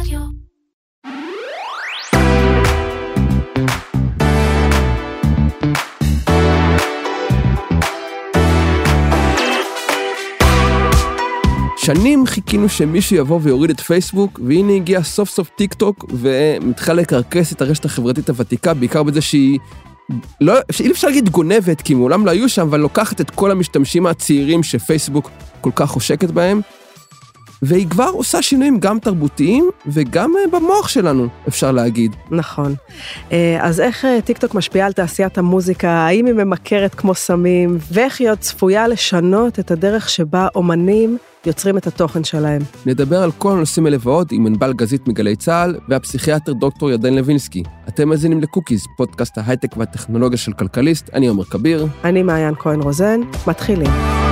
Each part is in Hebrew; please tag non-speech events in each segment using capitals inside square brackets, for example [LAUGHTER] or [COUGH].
רדיו. שנים חיכינו שמישהו יבוא ויוריד את פייסבוק, והנה הגיע סוף סוף טיק טוק, ומתחילה לקרקס את הרשת החברתית הוותיקה, בעיקר בזה שהיא... לא, שאי אפשר להגיד גונבת, כי מעולם לא היו שם, אבל לוקחת את כל המשתמשים הצעירים שפייסבוק כל כך חושקת בהם, והיא כבר עושה שינויים גם תרבותיים וגם אה, במוח שלנו, אפשר להגיד. נכון. אה, אז איך אה, טיקטוק משפיעה על תעשיית המוזיקה? האם היא ממכרת כמו סמים? ואיך היא עוד צפויה לשנות את הדרך שבה אומנים יוצרים את התוכן שלהם? נדבר על כל הנושאים האלה ועוד עם ענבל גזית מגלי צה"ל והפסיכיאטר דוקטור ירדן לוינסקי. אתם מאזינים לקוקיז, פודקאסט ההייטק והטכנולוגיה של כלכליסט, אני עומר כביר. אני מעיין כהן רוזן, מתחילים.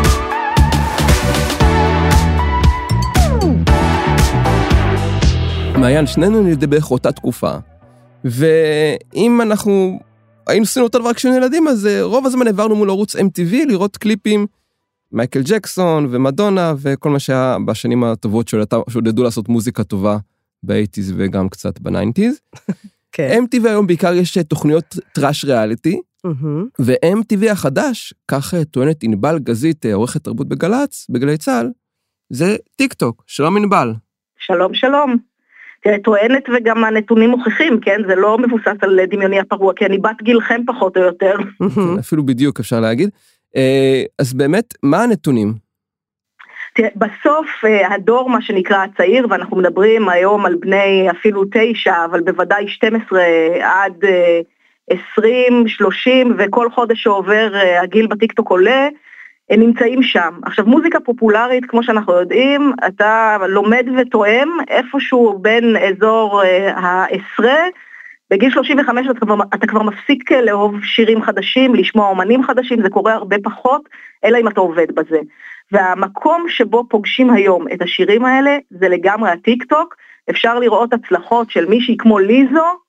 מעיין, שנינו נדבר בערך אותה תקופה. ואם אנחנו היינו עושים אותו דבר כשהיינו ילדים, אז אה, רוב הזמן העברנו מול ערוץ MTV לראות קליפים, מייקל ג'קסון ומדונה וכל מה שהיה בשנים הטובות שעוד ידעו לעשות מוזיקה טובה באייטיז וגם קצת בניינטיז. [LAUGHS] כן. MTV היום בעיקר יש אה, תוכניות טראש ריאליטי. ו-MTV החדש, כך אה, טוענת ענבל גזית, עורכת תרבות בגל"צ, בגלי צה"ל, זה טיק טוק. שלום ענבל. שלום שלום. טוענת וגם הנתונים מוכיחים, כן? זה לא מבוסס על דמיוני הפרוע, כי אני בת גילכם פחות או יותר. [LAUGHS] אפילו בדיוק אפשר להגיד. אה, אז באמת, מה הנתונים? תראה, בסוף אה, הדור, מה שנקרא הצעיר, ואנחנו מדברים היום על בני אפילו תשע, אבל בוודאי 12 עד אה, 20, 30, וכל חודש שעובר אה, הגיל בטיקטוק עולה, הם נמצאים שם. עכשיו מוזיקה פופולרית, כמו שאנחנו יודעים, אתה לומד ותואם איפשהו בין אזור אה, העשרה, בגיל 35 אתה כבר, אתה כבר מפסיק אה, לאהוב שירים חדשים, לשמוע אומנים חדשים, זה קורה הרבה פחות, אלא אם אתה עובד בזה. והמקום שבו פוגשים היום את השירים האלה זה לגמרי הטיק טוק, אפשר לראות הצלחות של מישהי כמו ליזו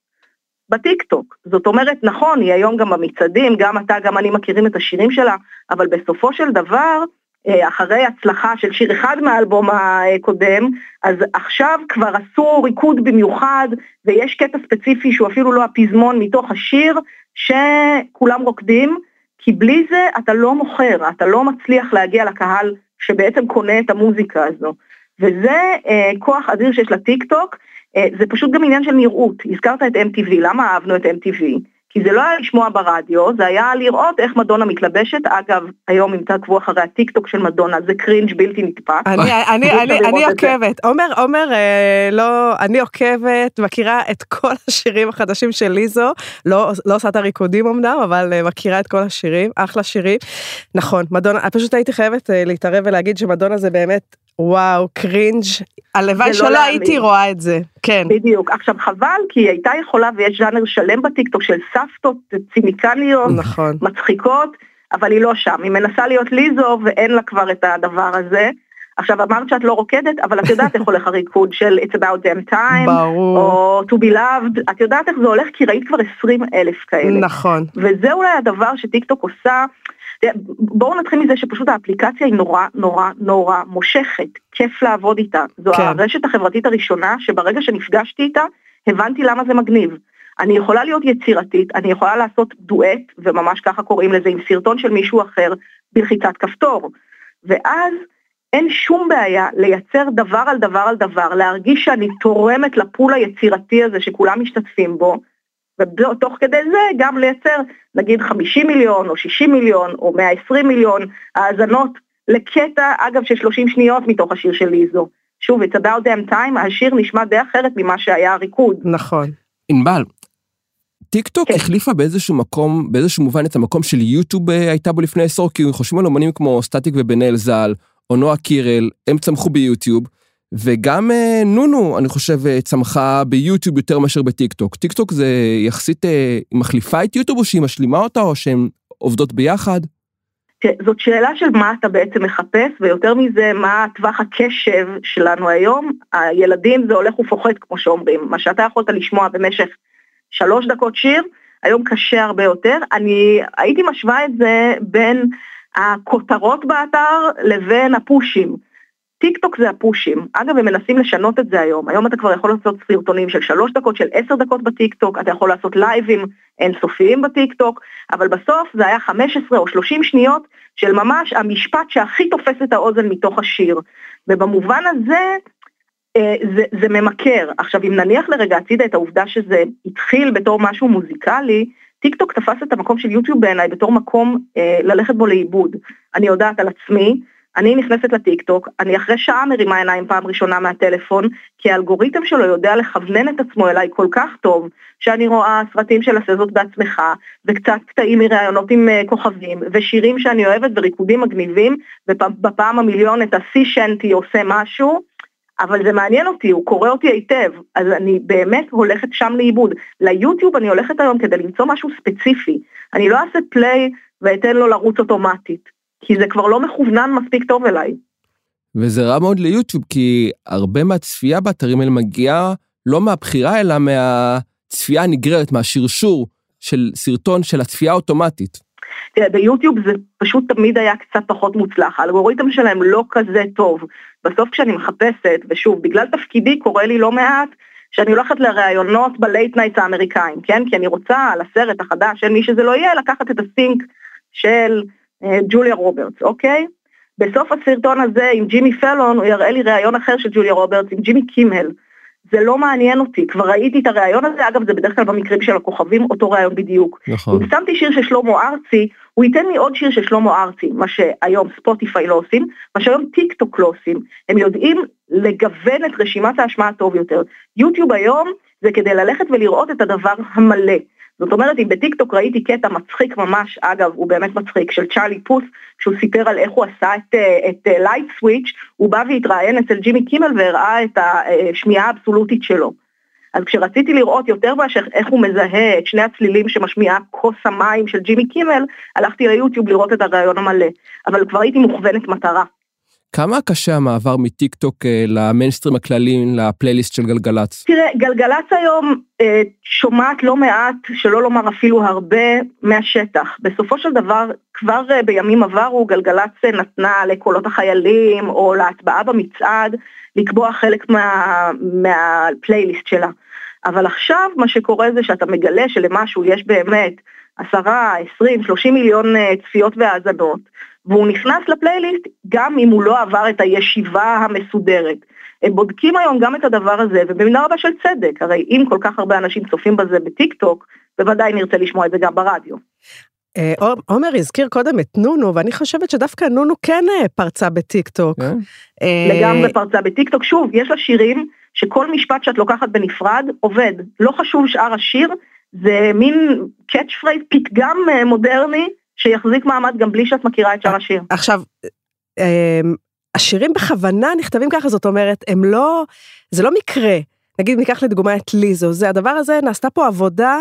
בטיק טוק. זאת אומרת, נכון, היא היום גם במצעדים, גם אתה, גם אני מכירים את השירים שלה, אבל בסופו של דבר, אה, אחרי הצלחה של שיר אחד מהאלבום הקודם, אז עכשיו כבר עשו ריקוד במיוחד, ויש קטע ספציפי שהוא אפילו לא הפזמון מתוך השיר, שכולם רוקדים, כי בלי זה אתה לא מוכר, אתה לא מצליח להגיע לקהל שבעצם קונה את המוזיקה הזו. וזה אה, כוח אדיר שיש לטיק טוק, אה, זה פשוט גם עניין של נראות. הזכרת את MTV, למה אהבנו את MTV? כי זה לא היה לשמוע ברדיו, זה היה לראות איך מדונה מתלבשת. אגב, היום אם תעקבו אחרי הטיק טוק של מדונה, זה קרינג' בלתי נתפס. אני. עוקבת, עומר, עומר, אה, לא, אני עוקבת, מכירה את כל השירים החדשים של ליזו, לא, לא עושה את הריקודים אמנם, אבל אה, מכירה את כל השירים, אחלה שירים. נכון, מדונה, פשוט הייתי חייבת אה, להתערב ולהגיד שמדונה זה באמת, וואו, קרינג', הלוואי לא שלא הייתי להאמין. רואה את זה, כן. בדיוק. עכשיו חבל, כי היא הייתה יכולה, ויש ז'אנר שלם בטיקטוק של סבתות ציניקניות, נכון. מצחיקות, אבל היא לא שם. היא מנסה להיות ליזו ואין לה כבר את הדבר הזה. עכשיו אמרת שאת לא רוקדת, אבל את יודעת איך הולך הריקוד של It's about damn time, ברור. או To be loved, את יודעת איך זה הולך כי ראית כבר 20 אלף כאלה. נכון. וזה אולי הדבר שטיקטוק עושה, בואו נתחיל מזה שפשוט האפליקציה היא נורא נורא נורא מושכת, כיף לעבוד איתה. זו כן. הרשת החברתית הראשונה שברגע שנפגשתי איתה, הבנתי למה זה מגניב. אני יכולה להיות יצירתית, אני יכולה לעשות דואט, וממש ככה קוראים לזה, עם סרטון של מישהו אחר, בלחיצת כפתור. ואז אין שום בעיה לייצר דבר על דבר על דבר, להרגיש שאני תורמת לפול היצירתי הזה שכולם משתתפים בו, ותוך כדי זה גם לייצר נגיד 50 מיליון או 60 מיליון או 120 מיליון האזנות לקטע, אגב, של 30 שניות מתוך השיר של ליזו. שוב, It's about damn time, השיר נשמע די אחרת ממה שהיה הריקוד. נכון. ענבל, טיק טוק כן. החליפה באיזשהו מקום, באיזשהו מובן את המקום של יוטיוב אה, הייתה בו לפני עשור, כי חושבים על אומנים כמו סטטיק ובן אל ז"ל, או נועה קירל, הם צמחו ביוטיוב, וגם אה, נונו, אני חושב, אה, צמחה ביוטיוב יותר מאשר בטיק טוק. טיק טוק זה יחסית, אה, מחליפה את יוטיוב, או שהיא משלימה אותה, או שהן עובדות ביחד? תראה, זאת שאלה של מה אתה בעצם מחפש, ויותר מזה, מה טווח הקשב שלנו היום. הילדים זה הולך ופוחת, כמו שאומרים. מה שאתה יכולת לשמוע במשך שלוש דקות שיר, היום קשה הרבה יותר. אני הייתי משווה את זה בין הכותרות באתר לבין הפושים. טיק טוק זה הפושים. אגב, הם מנסים לשנות את זה היום. היום אתה כבר יכול לעשות סרטונים של שלוש דקות, של עשר דקות בטיק טוק, אתה יכול לעשות לייבים אינסופיים בטיק טוק, אבל בסוף זה היה 15 או 30 שניות של ממש המשפט שהכי תופס את האוזן מתוך השיר. ובמובן הזה, אה, זה, זה ממכר. עכשיו, אם נניח לרגע הצידה את העובדה שזה התחיל בתור משהו מוזיקלי, טיק טוק תפס את המקום של יוטיוב בעיניי בתור מקום אה, ללכת בו לאיבוד. אני יודעת על עצמי, אני נכנסת לטיק טוק, אני אחרי שעה מרימה עיניים פעם ראשונה מהטלפון, כי האלגוריתם שלו יודע לכוונן את עצמו אליי כל כך טוב, שאני רואה סרטים של עשה זאת בעצמך, וקצת קטעים מראיונות עם uh, כוכבים, ושירים שאני אוהבת וריקודים מגניבים, ובפעם המיליון את השיא שנטי עושה משהו, אבל זה מעניין אותי, הוא קורא אותי היטב, אז אני באמת הולכת שם לאיבוד. ליוטיוב אני הולכת היום כדי למצוא משהו ספציפי. אני לא אעשה פליי ואתן לו לרוץ אוטומטית. כי זה כבר לא מכוונן מספיק טוב אליי. וזה רע מאוד ליוטיוב, כי הרבה מהצפייה באתרים האלה מגיעה לא מהבחירה, אלא מהצפייה הנגררת, מהשרשור של סרטון של הצפייה האוטומטית. תראה, ביוטיוב זה פשוט תמיד היה קצת פחות מוצלח, האלגוריתם שלהם לא כזה טוב. בסוף כשאני מחפשת, ושוב, בגלל תפקידי קורה לי לא מעט, שאני הולכת לראיונות ב late nights האמריקאים, כן? כי אני רוצה על הסרט החדש של מי שזה לא יהיה, לקחת את הסינק של ג'וליה רוברטס, אוקיי? בסוף הסרטון הזה עם ג'ימי פלון הוא יראה לי ראיון אחר של ג'וליה רוברטס עם ג'ימי קימל. זה לא מעניין אותי, כבר ראיתי את הראיון הזה, אגב זה בדרך כלל במקרים של הכוכבים אותו ראיון בדיוק. נכון. אם שמתי שיר של שלמה ארצי, הוא ייתן לי עוד שיר של שלמה ארצי, מה שהיום ספוטיפיי לא עושים, מה שהיום טיק טוק לא עושים. הם יודעים לגוון את רשימת ההשמעה טוב יותר. יוטיוב היום זה כדי ללכת ולראות את הדבר המלא. זאת אומרת, אם בטיקטוק ראיתי קטע מצחיק ממש, אגב, הוא באמת מצחיק, של צ'ארלי פוס, כשהוא סיפר על איך הוא עשה את, אה, את Light אה, Switch, הוא בא והתראיין אצל ג'ימי קימל והראה את השמיעה האבסולוטית שלו. אז כשרציתי לראות יותר מאשר איך הוא מזהה את שני הצלילים שמשמיעה כוס המים של ג'ימי קימל, הלכתי ליוטיוב לראות את הרעיון המלא. אבל כבר הייתי מוכוונת מטרה. כמה קשה המעבר מטיק טוק אה, למיינסטרים הכללי, לפלייליסט של גלגלצ? תראה, גלגלצ היום אה, שומעת לא מעט, שלא לומר אפילו הרבה, מהשטח. בסופו של דבר, כבר אה, בימים עברו גלגלצ נתנה לקולות החיילים או להצבעה במצעד לקבוע חלק מה, מהפלייליסט שלה. אבל עכשיו מה שקורה זה שאתה מגלה שלמשהו יש באמת עשרה, עשרים, שלושים מיליון צפיות והאזנות. והוא נכנס לפלייליסט גם אם הוא לא עבר את הישיבה המסודרת. הם בודקים היום גם את הדבר הזה, ובמידה רבה של צדק, הרי אם כל כך הרבה אנשים צופים בזה בטיק טוק, בוודאי נרצה לשמוע את זה גם ברדיו. אה, עומר הזכיר קודם את נונו, ואני חושבת שדווקא נונו כן אה, פרצה בטיק טוק. כן. אה, לגמרי פרצה בטיק טוק. שוב, יש לה שירים שכל משפט שאת לוקחת בנפרד עובד. לא חשוב שאר השיר, זה מין catch phrase, פתגם מודרני, שיחזיק מעמד גם בלי שאת מכירה את שאר השיר. עכשיו, אמ, השירים בכוונה נכתבים ככה, זאת אומרת, הם לא, זה לא מקרה. נגיד ניקח לדוגמה את ליזו, זה הדבר הזה, נעשתה פה עבודה,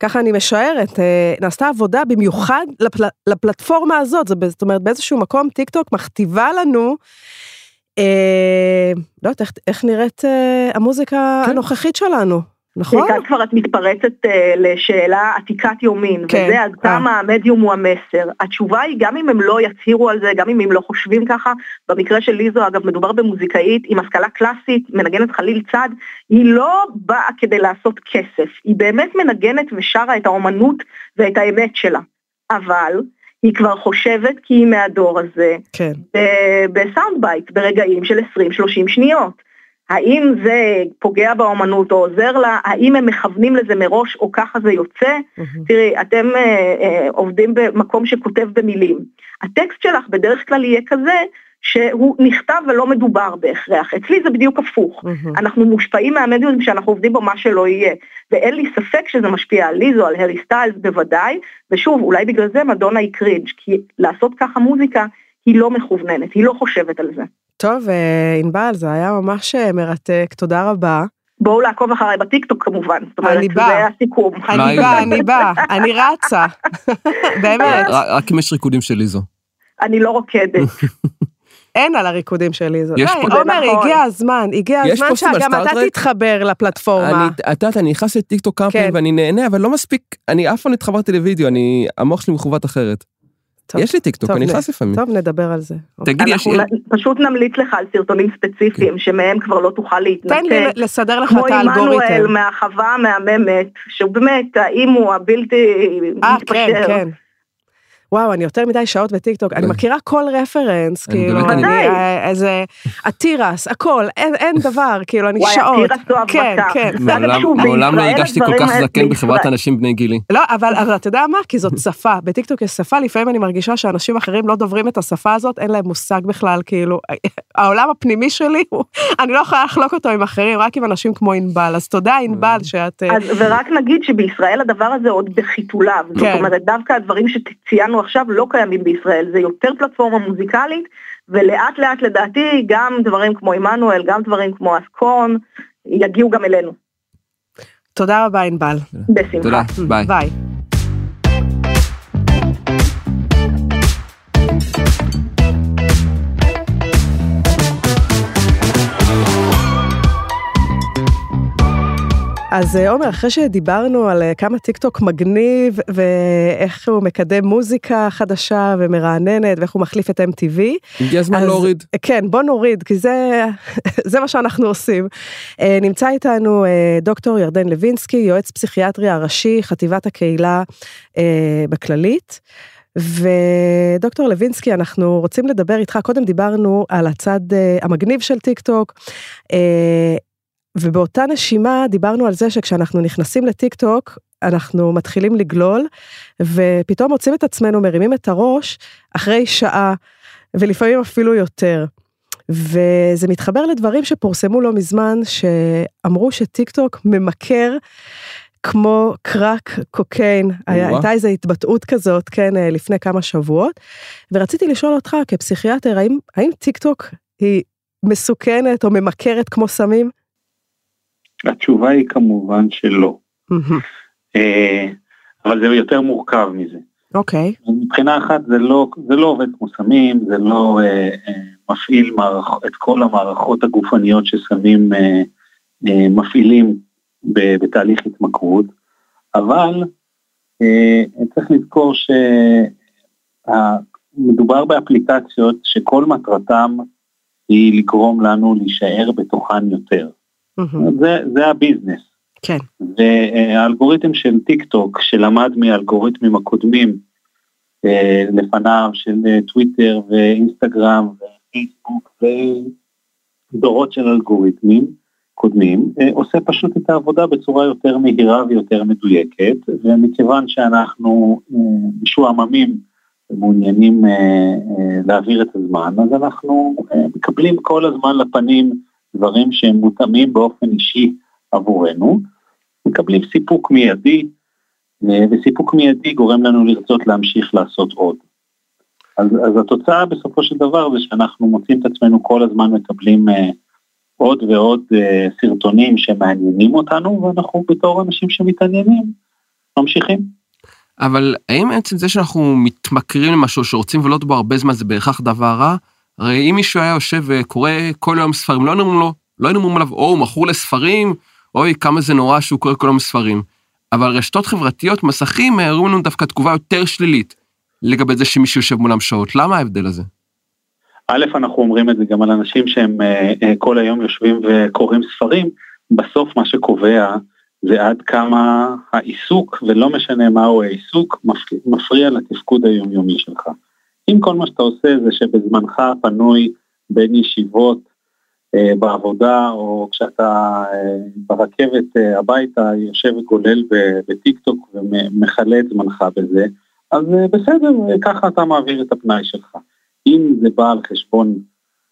ככה אני משערת, אה, נעשתה עבודה במיוחד לפל, לפלטפורמה הזאת, זאת אומרת באיזשהו מקום טיק טוק מכתיבה לנו, אה, לא יודעת איך, איך נראית אה, המוזיקה כן. הנוכחית שלנו. נכון. כאן כבר את מתפרצת uh, לשאלה עתיקת יומין, כן, וזה עד אה. כמה המדיום הוא המסר. התשובה היא, גם אם הם לא יצהירו על זה, גם אם הם לא חושבים ככה, במקרה של ליזו, אגב, מדובר במוזיקאית עם השכלה קלאסית, מנגנת חליל צד, היא לא באה כדי לעשות כסף, היא באמת מנגנת ושרה את האומנות ואת האמת שלה. אבל, היא כבר חושבת כי היא מהדור הזה, כן. ב sound bite, ברגעים של 20-30 שניות. האם זה פוגע באומנות או עוזר לה, האם הם מכוונים לזה מראש או ככה זה יוצא? Mm-hmm. תראי, אתם אה, אה, עובדים במקום שכותב במילים. הטקסט שלך בדרך כלל יהיה כזה שהוא נכתב ולא מדובר בהכרח. אצלי זה בדיוק הפוך. Mm-hmm. אנחנו מושפעים מהמדיום שאנחנו עובדים בו מה שלא יהיה. ואין לי ספק שזה משפיע על ליזו, על הרי סטיילס בוודאי, ושוב, אולי בגלל זה מדונה היא cringe, כי לעשות ככה מוזיקה היא לא מכווננת, היא לא חושבת על זה. טוב, אה, ענבל, זה היה ממש אה, מרתק, תודה רבה. בואו לעקוב אחריי בטיקטוק כמובן, זאת אומרת, זה הסיכום. אני באה, אני באה, אני רצה, [LAUGHS] באמת. רק אם יש ריקודים של ליזו. אני לא רוקדת. [LAUGHS] אין על הריקודים של ליזו. די, עומר, נכון. הגיע הזמן, הגיע הזמן שגם אתה תתחבר לפלטפורמה. את יודעת, אני נכנס לטיקטוק כמה פעמים כן. ואני נהנה, אבל לא מספיק, אני אף פעם התחברתי לוידאו, המוח שלי מחווט אחרת. טוב, יש לי טיקטוק, טוב, אני נכנס לפעמים. טוב, נדבר על זה. תגידי, יש... אנחנו פשוט נמליץ לך על סרטונים ספציפיים שמהם כבר לא תוכל תן לי להתנתק. לסדר לך כמו את עמנואל האלגוריתם. מהחווה המהממת, שהוא באמת, האמו הבלתי אה, כן. כן. וואו, אני יותר מדי שעות בטיקטוק, אני מכירה כל רפרנס, כאילו, אני, אה, איזה, התירס, הכל, אין, אין דבר, כאילו, אני וואי, שעות. התירס זו כן, הבטה. כן. מעולם- לא הרגשתי כל כך זקן בחברת אנשים בני גילי. לא, אבל, אתה יודע מה? כי זאת שפה, בטיקטוק יש שפה, לפעמים אני מרגישה שאנשים אחרים לא דוברים את השפה הזאת, אין להם מושג בכלל, כאילו, [LAUGHS] העולם הפנימי שלי, אני לא יכולה לחלוק אותו עם אחרים, רק עם אנשים כמו ענבל, אז תודה ענבל שאת... אה, אז ורק נגיד שבישראל הדבר הזה עוד בחיתוליו, זאת כן. אומרת דווקא הדברים שציינו עכשיו לא קיימים בישראל, זה יותר פלטפורמה מוזיקלית, ולאט לאט לדעתי גם דברים כמו עמנואל, גם דברים כמו אסקון, יגיעו גם אלינו, תודה רבה ענבל. בשמחה. תודה, ביי. ביי. אז אה, עומר, אחרי שדיברנו על אה, כמה טיק טוק מגניב ואיך הוא מקדם מוזיקה חדשה ומרעננת ואיך הוא מחליף את MTV, הגיע הזמן אז- להוריד. כן, בוא נוריד, כי זה, [LAUGHS] זה מה שאנחנו עושים. אה, נמצא איתנו אה, דוקטור ירדן לוינסקי, יועץ פסיכיאטרי הראשי, חטיבת הקהילה אה, בכללית. ודוקטור לוינסקי, אנחנו רוצים לדבר איתך, קודם דיברנו על הצד אה, המגניב של טיק טוק, אה, ובאותה נשימה דיברנו על זה שכשאנחנו נכנסים לטיק טוק, אנחנו מתחילים לגלול, ופתאום מוצאים את עצמנו מרימים את הראש אחרי שעה, ולפעמים אפילו יותר. וזה מתחבר לדברים שפורסמו לא מזמן, שאמרו שטיק טוק ממכר כמו crack cocaine, היה-. הייתה איזו התבטאות כזאת, כן, אה, לפני כמה שבועות, ורציתי לשאול אותך כפסיכיאטר, האם, האם טיק טוק היא מסוכנת או ממכרת כמו סמים? התשובה היא כמובן שלא. אה, אבל זה יותר מורכב מזה. אוקיי, מבחינה אחת זה לא, זה לא עובד כמו סמים, זה לא אה, אה, מפעיל מערכ, את כל המערכות הגופניות שסמים אה, אה, מפעילים ב, בתהליך התמכרות, אבל אה, צריך לזכור שמדובר באפליקציות שכל מטרתם היא לגרום לנו להישאר בתוכן יותר. זה, זה הביזנס. כן, והאלגוריתם של טיק טוק שלמד מהאלגוריתמים הקודמים אה, לפניו של אה, טוויטר ואינסטגרם ופייסבוק ודורות של אלגוריתמים קודמים אה, עושה פשוט את העבודה בצורה יותר מהירה ויותר מדויקת ומכיוון שאנחנו משועממים ומעוניינים להעביר את הזמן אז אנחנו מקבלים כל הזמן לפנים דברים שהם מותאמים באופן אישי עבורנו, מקבלים סיפוק מיידי, אה, וסיפוק מיידי גורם לנו לרצות להמשיך לעשות עוד. אז, אז התוצאה בסופו של דבר זה שאנחנו מוצאים את עצמנו כל הזמן מקבלים אה, עוד ועוד אה, סרטונים שמעניינים אותנו, ואנחנו בתור אנשים שמתעניינים, ממשיכים. אבל האם עצם זה שאנחנו מתמכרים למשהו שרוצים לבלות בו הרבה זמן זה בהכרח דבר רע? הרי אם מישהו היה יושב וקורא כל היום ספרים, לא היינו אומרים לא אומרים עליו, או הוא מכור לספרים, אוי, כמה זה נורא שהוא קורא כל היום ספרים. אבל רשתות חברתיות, מסכים, הראו לנו דווקא תגובה יותר שלילית לגבי זה שמישהו יושב מולם שעות. למה ההבדל הזה? א', אנחנו אומרים את זה גם על אנשים שהם אה, אה, כל היום יושבים וקוראים ספרים, בסוף מה שקובע זה עד כמה העיסוק, ולא משנה מהו העיסוק, מפ- מפריע לתפקוד היומיומי שלך. אם כל מה שאתה עושה זה שבזמנך הפנוי בין ישיבות אה, בעבודה, או כשאתה אה, ברכבת אה, הביתה יושב וגולל ב- בטיק טוק ומכלה את זמנך בזה, אז אה, בסדר, אה, ככה אתה מעביר את הפנאי שלך. אם זה בא על חשבון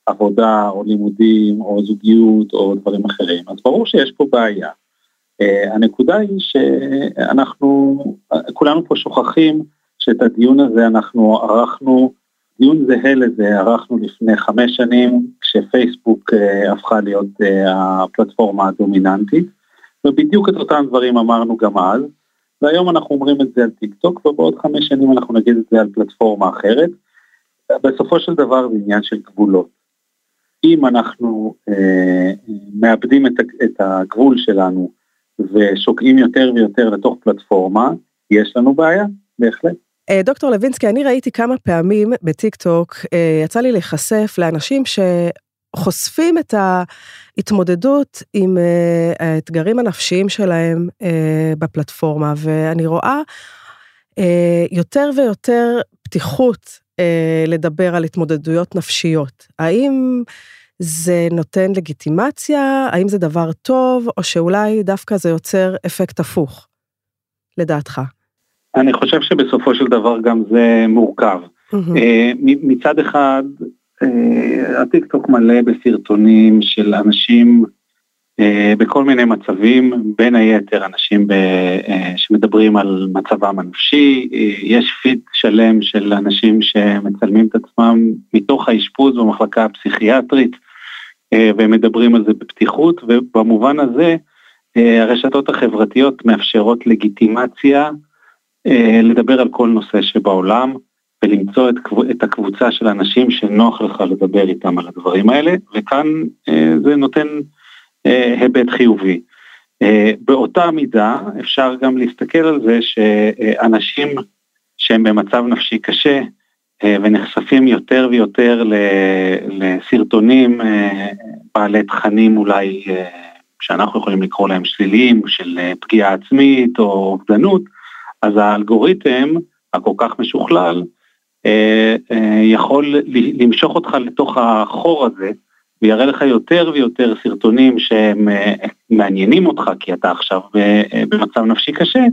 עבודה או לימודים או זוגיות או דברים אחרים, אז ברור שיש פה בעיה. Uh, הנקודה היא שאנחנו, כולנו פה שוכחים שאת הדיון הזה אנחנו ערכנו, דיון זהה לזה ערכנו לפני חמש שנים, כשפייסבוק uh, הפכה להיות uh, הפלטפורמה הדומיננטית, ובדיוק את אותם דברים אמרנו גם אז, והיום אנחנו אומרים את זה על טיק טוק, ובעוד חמש שנים אנחנו נגיד את זה על פלטפורמה אחרת. בסופו של דבר זה עניין של גבולות. אם אנחנו אה, מאבדים את, את הגבול שלנו ושוקעים יותר ויותר לתוך פלטפורמה, יש לנו בעיה, בהחלט. דוקטור לוינסקי, אני ראיתי כמה פעמים בטיק טוק, יצא לי להיחשף לאנשים שחושפים את ההתמודדות עם האתגרים הנפשיים שלהם בפלטפורמה, ואני רואה יותר ויותר פתיחות לדבר על התמודדויות נפשיות. האם זה נותן לגיטימציה? האם זה דבר טוב, או שאולי דווקא זה יוצר אפקט הפוך, לדעתך? אני חושב שבסופו של דבר גם זה מורכב. Mm-hmm. מצד אחד, אה, הטיקטוק מלא בסרטונים של אנשים אה, בכל מיני מצבים, בין היתר אנשים ב, שמדברים על מצבם הנפשי, יש פיד שלם של אנשים שמצלמים את עצמם מתוך האשפוז במחלקה הפסיכיאטרית, והם מדברים על זה בפתיחות, ובמובן הזה הרשתות החברתיות מאפשרות לגיטימציה אה, לדבר על כל נושא שבעולם ולמצוא את, את הקבוצה של אנשים שנוח לך לדבר איתם על הדברים האלה, וכאן אה, זה נותן אה, היבט חיובי. באותה מידה אפשר גם להסתכל על זה שאנשים שהם במצב נפשי קשה ונחשפים יותר ויותר לסרטונים בעלי תכנים אולי שאנחנו יכולים לקרוא להם שליליים של פגיעה עצמית או אובדנות, אז האלגוריתם הכל כך משוכלל אה, אה, יכול למשוך אותך לתוך החור הזה ויראה לך יותר ויותר סרטונים שהם אה, מעניינים אותך כי אתה עכשיו במצב נפשי קשה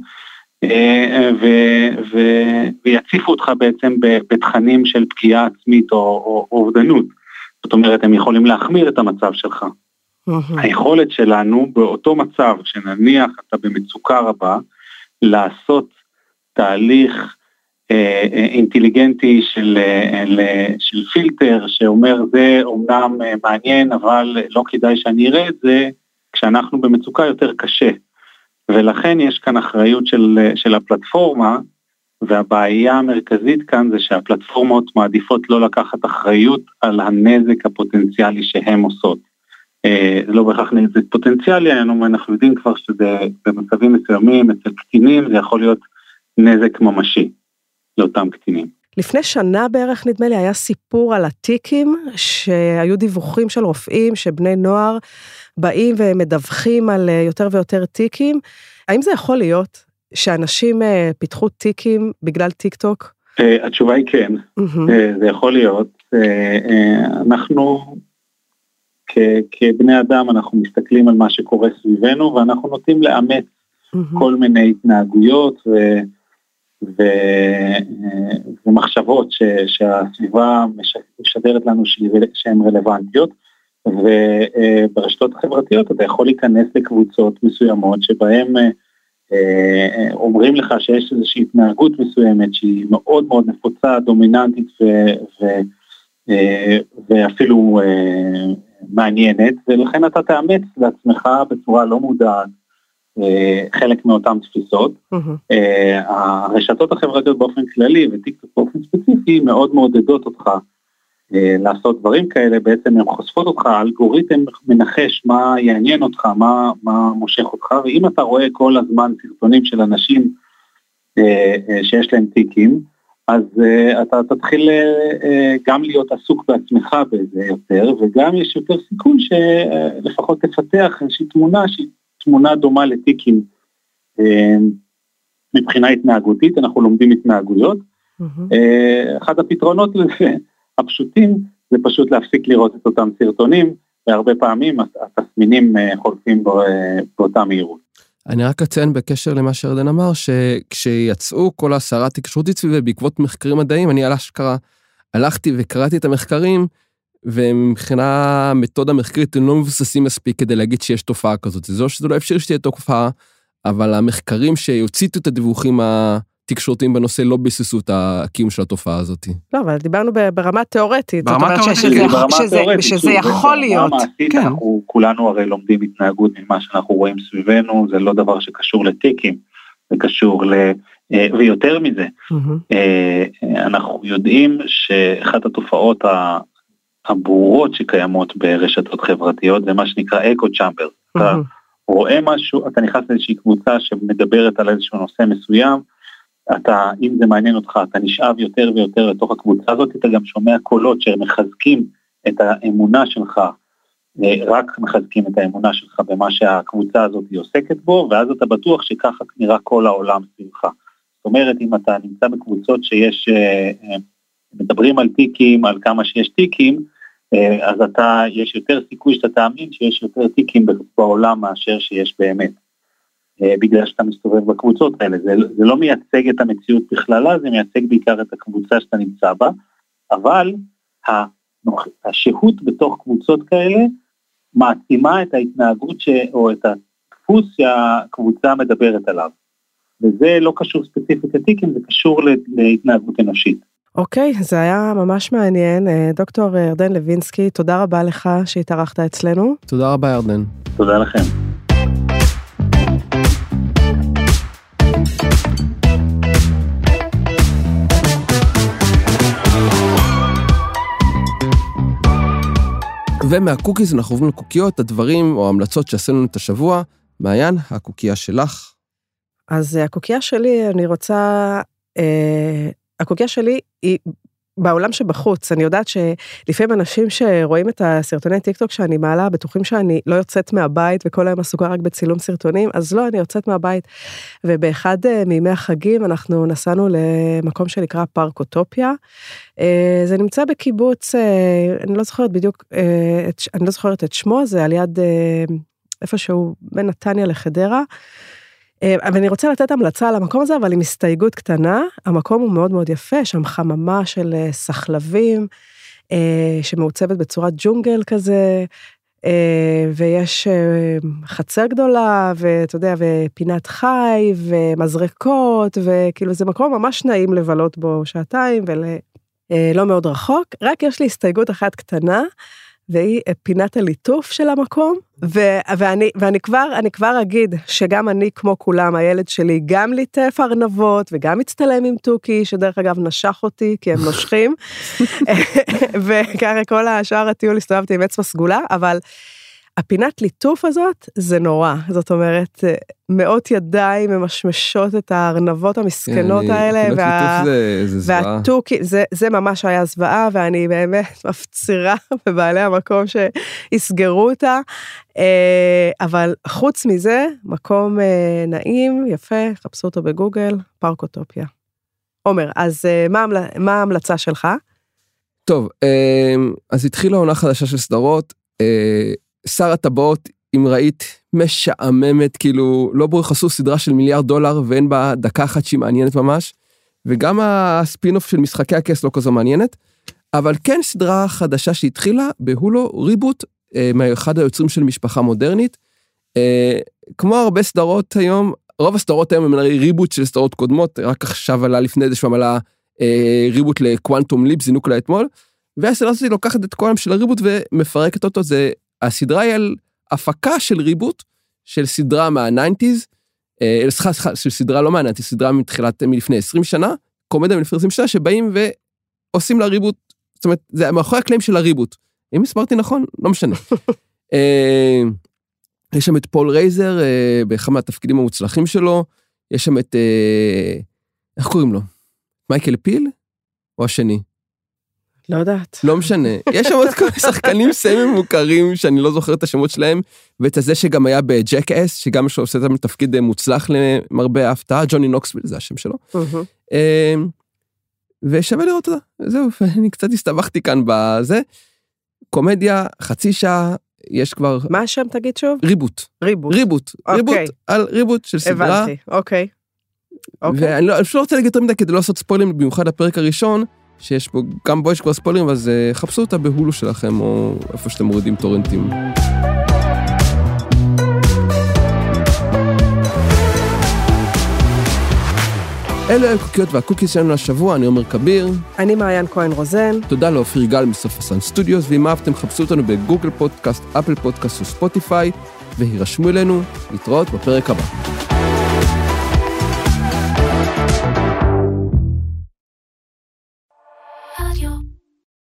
ו, ו, ויציפו אותך בעצם בתכנים של פגיעה עצמית או אובדנות. זאת אומרת, הם יכולים להחמיר את המצב שלך. היכולת שלנו באותו מצב, שנניח אתה במצוקה רבה, לעשות תהליך אה, אה, אינטליגנטי של, אה, של פילטר שאומר זה אומנם מעניין אבל לא כדאי שאני אראה את זה כשאנחנו במצוקה יותר קשה. ולכן יש כאן אחריות של, של הפלטפורמה והבעיה המרכזית כאן זה שהפלטפורמות מעדיפות לא לקחת אחריות על הנזק הפוטנציאלי שהן עושות. זה לא בהכרח נזק פוטנציאלי, אנחנו יודעים כבר שזה במצבים מסוימים אצל קטינים זה יכול להיות נזק ממשי לאותם קטינים. לפני שנה בערך נדמה לי היה סיפור על הטיקים שהיו דיווחים של רופאים שבני נוער באים ומדווחים על אה, יותר ויותר טיקים. האם זה יכול להיות שאנשים אה, פיתחו טיקים בגלל טיק טוק? אה, התשובה היא כן, זה יכול להיות. אנחנו כבני אדם אנחנו מסתכלים על מה שקורה סביבנו ואנחנו נוטים לאמץ כל מיני התנהגויות ו... ו, ומחשבות ש, שהסביבה משדרת לנו שהן רלוונטיות, וברשתות החברתיות אתה יכול להיכנס לקבוצות מסוימות שבהן אה, אומרים לך שיש איזושהי התנהגות מסוימת שהיא מאוד מאוד נפוצה, דומיננטית ו, ו, אה, ואפילו אה, מעניינת, ולכן אתה תאמץ לעצמך בצורה לא מודעת אה, חלק מאותן תפיסות. Mm-hmm. הרשתות החברתיות באופן כללי וטיקטוק באופן ספציפי מאוד מעודדות אותך אה, לעשות דברים כאלה, בעצם הן חושפות אותך, האלגוריתם מנחש מה יעניין אותך, מה, מה מושך אותך, ואם אתה רואה כל הזמן סרטונים של אנשים שיש להם טיקים, אז uh, אתה תתחיל uh, גם להיות עסוק בעצמך בזה יותר, וגם יש יותר סיכוי שלפחות תפתח איזושהי תמונה שהיא תמונה דומה לטיקים אה, מבחינה התנהגותית, אנחנו לומדים התנהגויות. Mm-hmm. אחד הפתרונות לזה, הפשוטים, זה פשוט להפסיק לראות את אותם סרטונים, והרבה פעמים התסמינים אה, חולפים באותה מהירות. אני רק אציין בקשר למה שירדן אמר, שכשיצאו כל הסערה תקשורתית סביבי בעקבות מחקרים מדעיים, אני על אשכרה הלכתי וקראתי את המחקרים, ומבחינה מתודה מחקרית הם לא מבוססים מספיק כדי להגיד שיש תופעה כזאת. זה לא שזה לא אפשרי שתהיה תופעה, אבל המחקרים שהוציאו את הדיווחים התקשורתיים בנושא לא ביססו את הקיום של התופעה הזאת. לא, אבל דיברנו ברמה תיאורטית. ברמה תיאורטית. שזה יכול להיות. ברמה מעשית, כן. אנחנו כולנו הרי לומדים התנהגות ממה שאנחנו רואים סביבנו, זה לא דבר שקשור לטיקים, זה קשור ל... אה, ויותר מזה, אה, אנחנו יודעים שאחת התופעות הברורות שקיימות ברשתות חברתיות זה מה שנקרא אקו צ'אמבר. אתה רואה משהו, אתה נכנס לאיזושהי קבוצה שמדברת על איזשהו נושא מסוים, אתה, אם זה מעניין אותך, אתה נשאב יותר ויותר לתוך הקבוצה הזאת, אתה גם שומע קולות שמחזקים את האמונה שלך, אה, רק מחזקים את האמונה שלך במה שהקבוצה הזאת עוסקת בו, ואז אתה בטוח שככה נראה כל העולם סביבך. זאת אומרת, אם אתה נמצא בקבוצות שיש, אה, אה, מדברים על טיקים, על כמה שיש טיקים, אז אתה, יש יותר סיכוי שאתה תאמין שיש יותר טיקים בעולם מאשר שיש באמת. בגלל שאתה מסתובב בקבוצות האלה. זה, זה לא מייצג את המציאות בכללה, זה מייצג בעיקר את הקבוצה שאתה נמצא בה, אבל השהות בתוך קבוצות כאלה מעצימה את ההתנהגות ש... או את הדפוס שהקבוצה מדברת עליו. וזה לא קשור ספציפית לטיקים, זה קשור להתנהגות אנושית. אוקיי, okay, זה היה ממש מעניין. אה, דוקטור ירדן לוינסקי, תודה רבה לך שהתארחת אצלנו. תודה רבה ירדן. תודה לכם. ומה cookies אנחנו עוברים לקוקיות, הדברים או ההמלצות שעשינו את השבוע. מעיין, הקוקייה שלך. אז הקוקייה שלי, אני רוצה... אה, הקוקייה שלי היא בעולם שבחוץ, אני יודעת שלפעמים אנשים שרואים את הסרטוני טיק טוק שאני מעלה, בטוחים שאני לא יוצאת מהבית וכל היום עסוקה רק בצילום סרטונים, אז לא, אני יוצאת מהבית. ובאחד אה, מימי החגים אנחנו נסענו למקום שנקרא פארק אוטופיה. אה, זה נמצא בקיבוץ, אה, אני לא זוכרת בדיוק, אני לא זוכרת את שמו, זה על יד איפשהו בין נתניה לחדרה. אבל אה, רוצה לתת המלצה על המקום הזה, אבל עם הסתייגות קטנה. המקום הוא מאוד מאוד יפה, שם חממה של אה, סחלבים, אה, שמעוצבת בצורת ג'ונגל כזה, ויש חצר גדולה, ואתה יודע, ופינת חי, ומזרקות, וכאילו זה מקום ממש נעים לבלות בו שעתיים, ולא מאוד רחוק. רק יש לי הסתייגות אחת קטנה. והיא פינת הליטוף של המקום, ו- ואני, ואני כבר, אני כבר אגיד שגם אני, כמו כולם, הילד שלי גם ליטף ארנבות וגם הצטלם עם תוכי, שדרך אגב נשך אותי כי הם נושכים, [LAUGHS] [LAUGHS] וככה כל השאר הטיול הסתובבתי עם אצבע סגולה, אבל הפינת ליטוף הזאת זה נורא, זאת אומרת, מאות ידיים ממשמשות את הארנבות המסכנות כן, האלה, וה... זה, זה והתוכי, זה, זה ממש היה זוועה, ואני באמת [LAUGHS] מפצירה בבעלי המקום שיסגרו אותה, אה, אבל חוץ מזה, מקום אה, נעים, יפה, חפשו אותו בגוגל, פארק אוטופיה. עומר, אז אה, מה ההמלצה שלך? טוב, אז התחילה עונה חדשה של סדרות. שר הטבעות, אם ראית, משעממת, כאילו, לא ברור עשו סדרה של מיליארד דולר ואין בה דקה אחת שהיא מעניינת ממש, וגם הספינוף של משחקי הכס לא כזו מעניינת, אבל כן סדרה חדשה שהתחילה ב Hulu Reboot, אה, מאחד היוצרים של משפחה מודרנית. אה, כמו הרבה סדרות היום, רוב הסדרות היום הם הרי reboot של סדרות קודמות, רק עכשיו עלה לפני זה שם עלה אה, reboot ל Quantum Leap, זינוק לאתמול, והסדרה הזאת לוקחת את כל העם של ה reboot ומפרקת אותו, זה הסדרה היא על הפקה של reboot, של סדרה מה nineties, אה, סליחה, סליחה, של סדרה לא מה nineties, סדרה מתחילת, מלפני 20 שנה, קומדיה מלפני 20 שנה, שבאים ועושים לה reboot, זאת אומרת, זה מאחורי הקלעים של ה reboot. אם הסברתי נכון, לא משנה. [LAUGHS] אה, יש שם את פול רייזר אה, באחד מהתפקידים המוצלחים שלו, יש שם את, איך קוראים לו? מייקל פיל? או השני? לא יודעת. לא משנה. יש שם עוד מיני שחקנים סמי מוכרים שאני לא זוכר את השמות שלהם, ואת הזה שגם היה ב Jackass, שגם עושה את תפקיד מוצלח למרבה ההפתעה, ג'וני נוקסוויל זה השם שלו. אמ, ושווה לראות אותה, זהו, [LAUGHS] אני קצת הסתבכתי כאן בזה. קומדיה, חצי שעה, יש כבר... מה השם תגיד שוב? ריבוט. ריבוט. ריבוט. אוקיי. ריבוט על ריבוט של סדרה. הבנתי, אוקיי. אוקיי. ואני לא, פשוט לא רוצה להגיד יותר מדי כדי לא לעשות ספוילרים, במיוחד הפרק הראשון. שיש פה גם בו יש כבר ספוילרים, אז uh, חפשו אותה בהולו שלכם, או איפה שאתם מורידים טורנטים. אלו הקוקיות וה cookies שלנו לשבוע, אני עומר כביר. אני מעיין כהן רוזן. תודה לאופיר גל מסוף הסן סטודיוס, ואם אהבתם חפשו אותנו בגוגל פודקאסט, אפל פודקאסט וספוטיפיי, והירשמו אלינו, להתראות בפרק הבא.